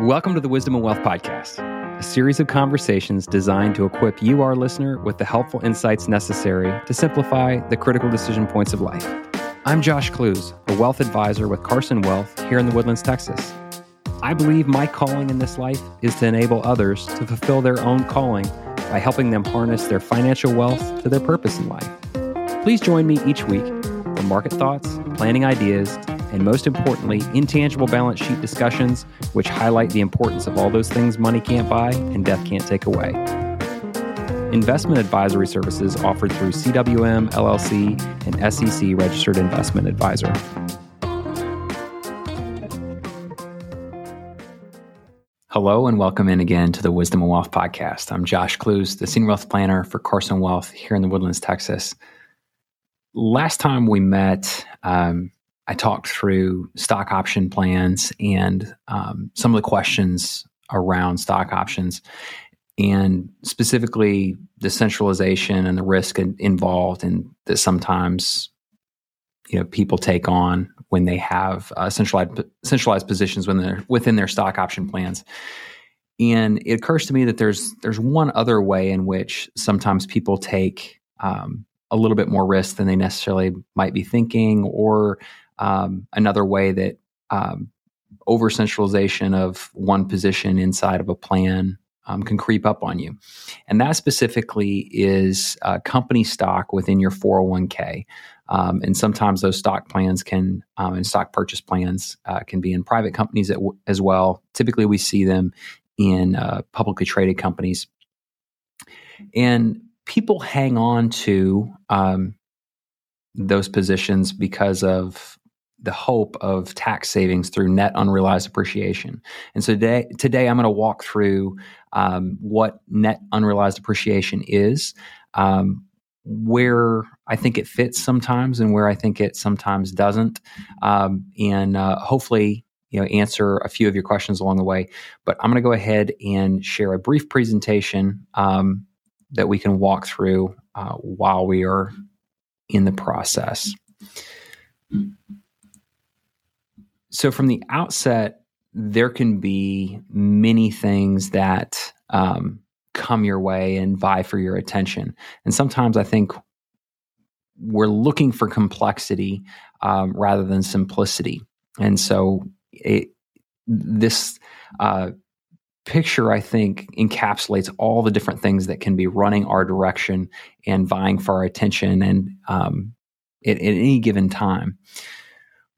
Welcome to the Wisdom and Wealth Podcast, a series of conversations designed to equip you, our listener, with the helpful insights necessary to simplify the critical decision points of life. I'm Josh Klooz, a wealth advisor with Carson Wealth here in the Woodlands, Texas. I believe my calling in this life is to enable others to fulfill their own calling by helping them harness their financial wealth to their purpose in life. Please join me each week for market thoughts, planning ideas, and most importantly, intangible balance sheet discussions, which highlight the importance of all those things money can't buy and death can't take away. Investment advisory services offered through CWM LLC and SEC registered investment advisor. Hello and welcome in again to the Wisdom of Wealth podcast. I'm Josh Klooz, the senior wealth planner for Carson Wealth here in the Woodlands, Texas. Last time we met, um, I talked through stock option plans and um, some of the questions around stock options, and specifically the centralization and the risk involved, and that sometimes you know people take on when they have uh, centralized centralized positions when they're within their stock option plans. And it occurs to me that there's there's one other way in which sometimes people take um, a little bit more risk than they necessarily might be thinking, or um, another way that um, over centralization of one position inside of a plan um, can creep up on you. And that specifically is uh, company stock within your 401k. Um, and sometimes those stock plans can, um, and stock purchase plans uh, can be in private companies as well. Typically, we see them in uh, publicly traded companies. And people hang on to um, those positions because of the hope of tax savings through net unrealized appreciation. And so today, today I'm going to walk through um, what net unrealized appreciation is, um, where I think it fits sometimes, and where I think it sometimes doesn't, um, and uh, hopefully. You know, answer a few of your questions along the way. But I'm going to go ahead and share a brief presentation um, that we can walk through uh, while we are in the process. So from the outset, there can be many things that um, come your way and vie for your attention. And sometimes I think we're looking for complexity um, rather than simplicity. And so it, this uh, picture, I think, encapsulates all the different things that can be running our direction and vying for our attention and um, at, at any given time.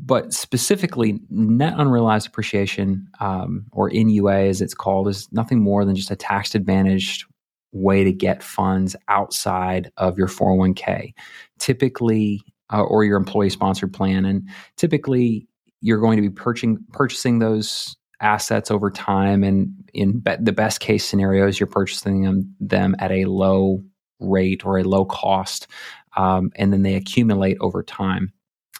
But specifically, net unrealized appreciation, um, or NUA as it's called, is nothing more than just a tax advantaged way to get funds outside of your 401k. Typically, uh, or your employee sponsored plan. And typically, you're going to be purchasing, purchasing those assets over time. And in be- the best case scenarios, you're purchasing them, them at a low rate or a low cost. Um, and then they accumulate over time.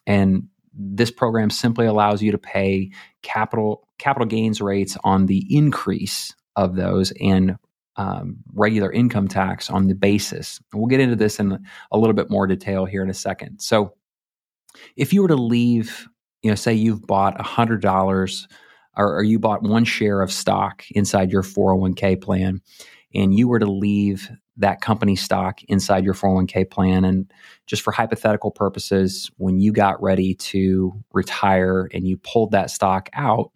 And this program simply allows you to pay capital capital gains rates on the increase of those and um, regular income tax on the basis. we'll get into this in a little bit more detail here in a second. So, if you were to leave, you know, say you've bought hundred dollars, or, or you bought one share of stock inside your 401k plan, and you were to leave that company stock inside your 401k plan. And just for hypothetical purposes, when you got ready to retire and you pulled that stock out,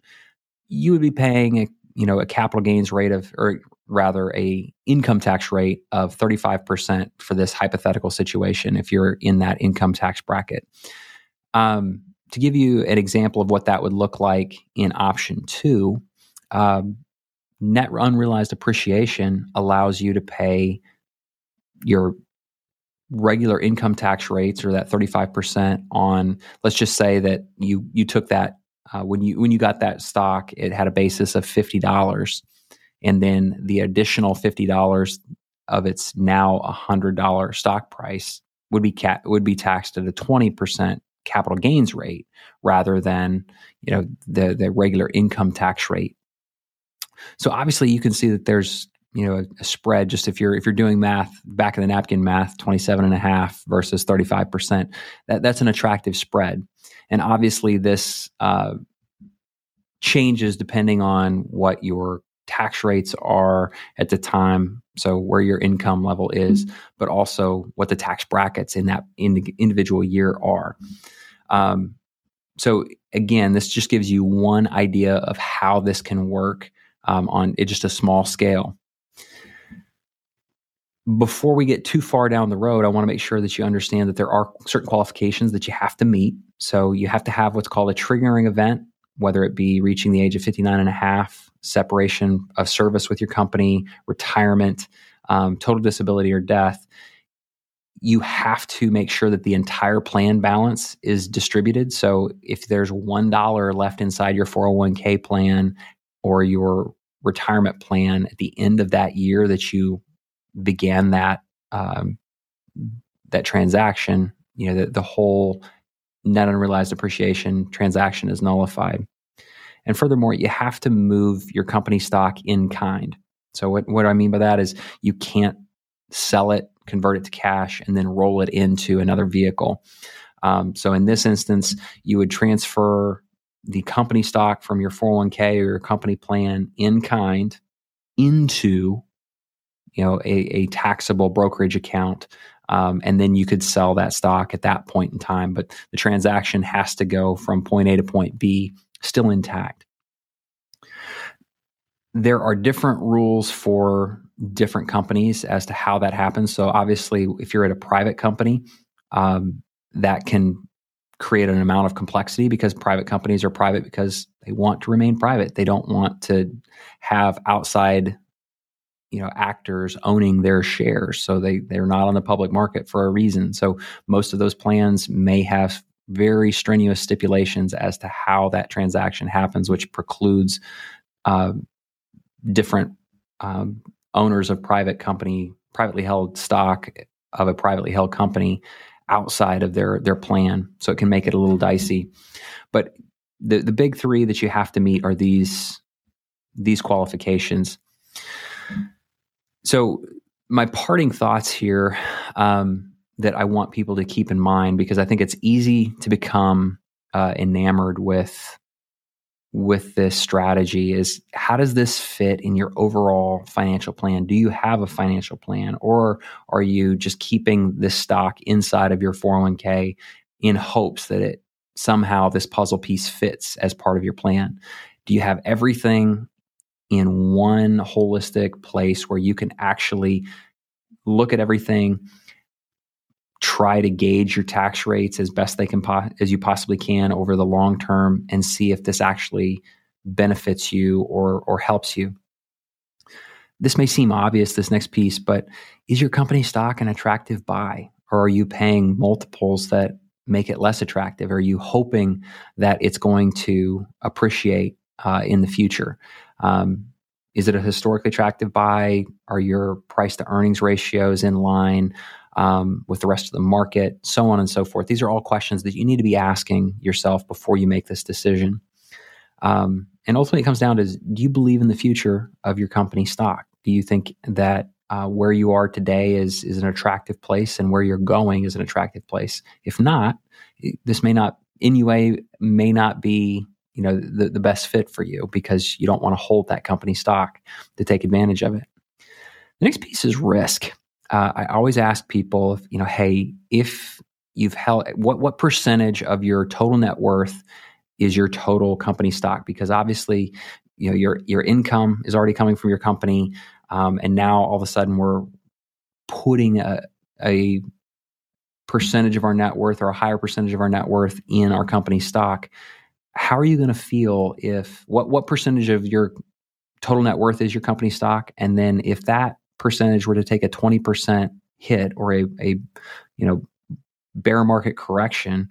you would be paying a you know a capital gains rate of or rather a income tax rate of 35% for this hypothetical situation if you're in that income tax bracket. Um, to give you an example of what that would look like in option two, um, net unrealized appreciation allows you to pay your regular income tax rates or that 35% on let's just say that you you took that uh, when you when you got that stock it had a basis of $50 and then the additional $50 of its now $100 stock price would be ca- would be taxed at a 20% capital gains rate rather than you know the the regular income tax rate so obviously you can see that there's you know a, a, spread just if you're if you're doing math back of the napkin math 27 and a half versus 35% that that's an attractive spread and obviously this uh, changes depending on what your tax rates are at the time so where your income level is mm-hmm. but also what the tax brackets in that in the individual year are um, so again this just gives you one idea of how this can work um, on just a small scale before we get too far down the road, I want to make sure that you understand that there are certain qualifications that you have to meet. So you have to have what's called a triggering event, whether it be reaching the age of 59 and a half, separation of service with your company, retirement, um, total disability, or death. You have to make sure that the entire plan balance is distributed. So if there's $1 left inside your 401k plan or your retirement plan at the end of that year that you began that um, that transaction, you know, the, the whole net unrealized appreciation transaction is nullified. And furthermore, you have to move your company stock in kind. So what, what I mean by that is you can't sell it, convert it to cash, and then roll it into another vehicle. Um, so in this instance, you would transfer the company stock from your 401k or your company plan in kind into you know a, a taxable brokerage account um, and then you could sell that stock at that point in time. But the transaction has to go from point a to point b still intact. There are different rules for different companies as to how that happens. So obviously if you're at a private company um, that can create an amount of complexity because private companies are private because they want to remain private. They don't want to have outside you know actors owning their shares. So they they're not on the public market for a reason. So most of those plans may have very strenuous stipulations as to how that transaction happens which precludes uh, different um, owners of private company privately held stock of a privately held company outside of their their plan so it can make it a little dicey. But the the big 3 that you have to meet are these these qualifications. So, my parting thoughts here um, that I want people to keep in mind because I think it's easy to become uh, enamored with with this strategy is how does this fit in your overall financial plan? Do you have a financial plan or are you just keeping this stock inside of your 401k in hopes that it somehow this puzzle piece fits as part of your plan? Do you have everything in one holistic place where you can actually look at everything try to gauge your tax rates as best they can po- as you possibly can over the long term and see if this actually benefits you or or helps you. This may seem obvious this next piece but is your company stock an attractive buy? Or are you paying multiples that make it less attractive? Are you hoping that it's going to appreciate uh, in the future? Um, is it a historically attractive buy? Are your price to earnings ratios in line um, with the rest of the market? So on and so forth. These are all questions that you need to be asking yourself before you make this decision. Um, and ultimately, it comes down to do you believe in the future of your company stock? Do you think that uh, where you are today is is an attractive place and where you're going is an attractive place? If not, this may not in any way may not be you know the, the best fit for you because you don't want to hold that company stock to take advantage of it the next piece is risk uh, i always ask people you know hey if you've held what what percentage of your total net worth is your total company stock? Because obviously you know your your income is already coming from your company um, and now all of a sudden we're putting a, a percentage of our net worth or a higher percentage of our net worth in our company stock. How are you going to feel if what what percentage of your total net worth is your company stock? And then if that percentage were to take a 20% hit or a, a you know bear market correction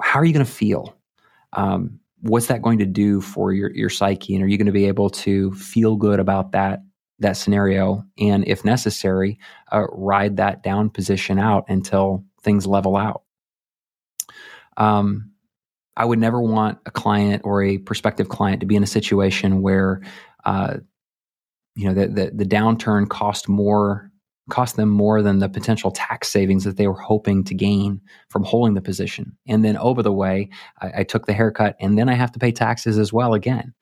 how are you going to feel? Um, what's that going to do for your your psyche? And are you going to be able to feel good about that that scenario? And if necessary uh, ride that down position out until things level out. Um, I would never want a client or a prospective client to be in a situation where, uh, you know, the, the, the downturn cost more cost them more than the potential tax savings that they were hoping to gain from holding the position. And then, over the way, I, I took the haircut, and then I have to pay taxes as well again.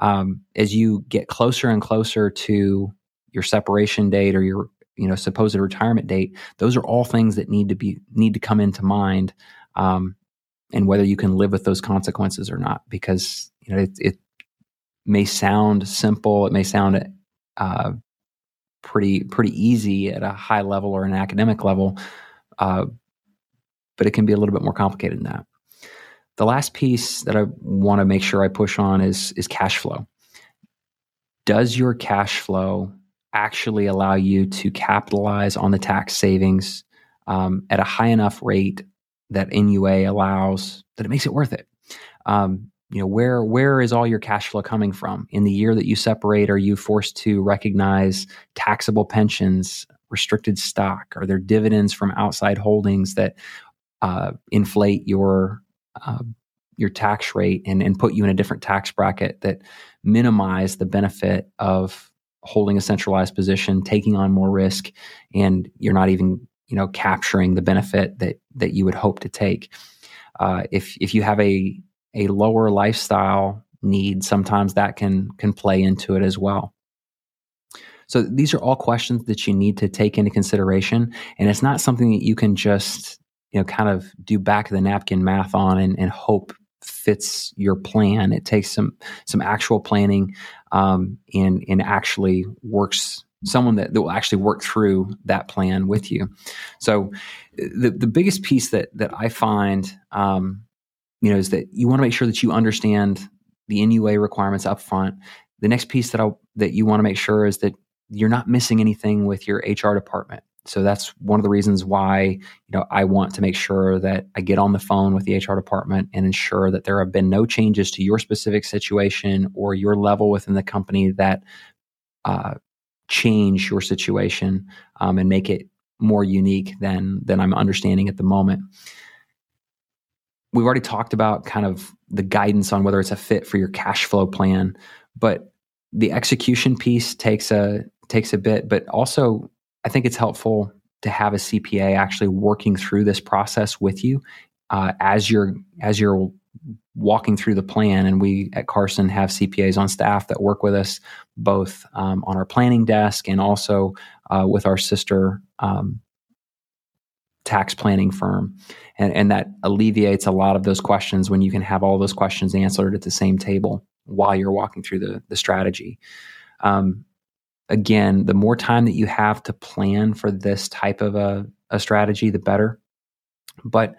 Um, as you get closer and closer to your separation date or your you know supposed retirement date, those are all things that need to be need to come into mind, um, and whether you can live with those consequences or not. Because you know it, it may sound simple, it may sound uh, pretty pretty easy at a high level or an academic level, uh, but it can be a little bit more complicated than that. The last piece that I want to make sure I push on is is cash flow. Does your cash flow actually allow you to capitalize on the tax savings um, at a high enough rate that NUA allows that it makes it worth it? Um, you know where where is all your cash flow coming from? In the year that you separate are you forced to recognize taxable pensions restricted stock? Are there dividends from outside holdings that uh, inflate your uh, your tax rate and, and put you in a different tax bracket that minimize the benefit of holding a centralized position taking on more risk and you're not even you know capturing the benefit that that you would hope to take? Uh, if if you have a a lower lifestyle need, sometimes that can can play into it as well. So these are all questions that you need to take into consideration, and it's not something that you can just you know kind of do back of the napkin math on and, and hope fits your plan. It takes some some actual planning um, and and actually works someone that, that will actually work through that plan with you. So the the biggest piece that that I find um, you know, is that you want to make sure that you understand the NUA requirements up front. The next piece that I that you want to make sure is that you're not missing anything with your HR department. So that's one of the reasons why you know I want to make sure that I get on the phone with the HR department and ensure that there have been no changes to your specific situation or your level within the company that uh, change your situation um, and make it more unique than than I'm understanding at the moment we've already talked about kind of the guidance on whether it's a fit for your cash flow plan, but the execution piece takes a takes a bit, but also I think it's helpful to have a CPA actually working through this process with you uh, as you're as you're walking through the plan. And we at Carson have CPAs on staff that work with us both um, on our planning desk and also uh, with our sister um, tax planning firm. And, and that alleviates a lot of those questions when you can have all those questions answered at the same table while you're walking through the, the strategy. Um, again, the more time that you have to plan for this type of a, a strategy, the better. But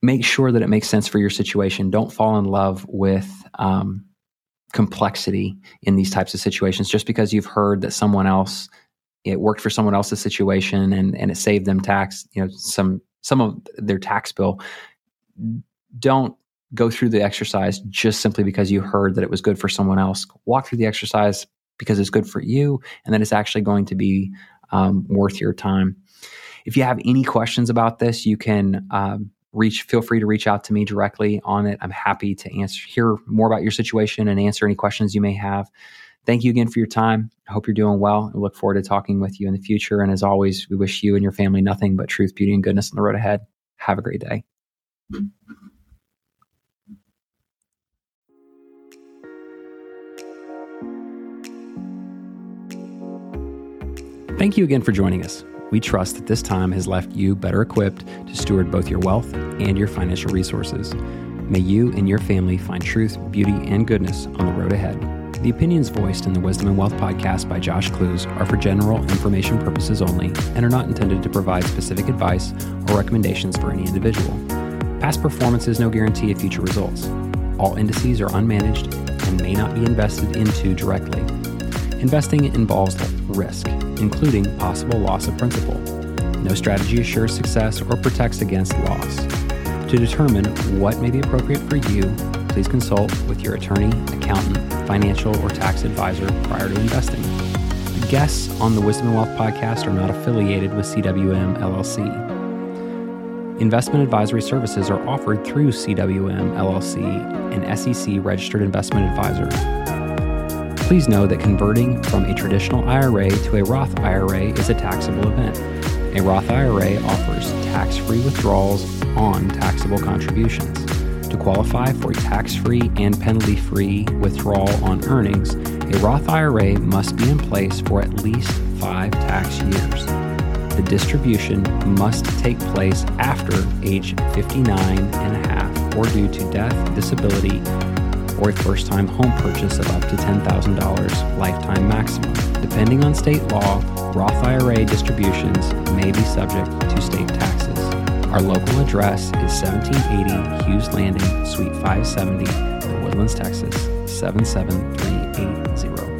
make sure that it makes sense for your situation. Don't fall in love with um, complexity in these types of situations just because you've heard that someone else it worked for someone else's situation and and it saved them tax you know some some of their tax bill. Don't go through the exercise just simply because you heard that it was good for someone else. Walk through the exercise because it's good for you and that it's actually going to be um, worth your time. If you have any questions about this you can um, reach feel free to reach out to me directly on it. I'm happy to answer hear more about your situation and answer any questions you may have Thank you again for your time. I hope you're doing well and look forward to talking with you in the future. And as always, we wish you and your family nothing but truth, beauty, and goodness on the road ahead. Have a great day. Thank you again for joining us. We trust that this time has left you better equipped to steward both your wealth and your financial resources. May you and your family find truth, beauty, and goodness on the road ahead. The opinions voiced in the Wisdom and Wealth podcast by Josh Klooz are for general information purposes only and are not intended to provide specific advice or recommendations for any individual. Past performance is no guarantee of future results. All indices are unmanaged and may not be invested into directly. Investing involves risk, including possible loss of principal. No strategy assures success or protects against loss. To determine what may be appropriate for you, please consult with your attorney, accountant, financial, or tax advisor prior to investing. The guests on the Wisdom and Wealth podcast are not affiliated with CWM LLC. Investment advisory services are offered through CWM LLC, an SEC registered investment advisor. Please know that converting from a traditional IRA to a Roth IRA is a taxable event. A Roth IRA offers tax free withdrawals on taxable contributions. To qualify for a tax free and penalty free withdrawal on earnings, a Roth IRA must be in place for at least five tax years. The distribution must take place after age 59 and a half or due to death, disability, or a first time home purchase of up to $10,000 lifetime maximum. Depending on state law, Roth IRA distributions may be subject to state taxes. Our local address is 1780 Hughes Landing, Suite 570, The Woodlands, Texas 77382.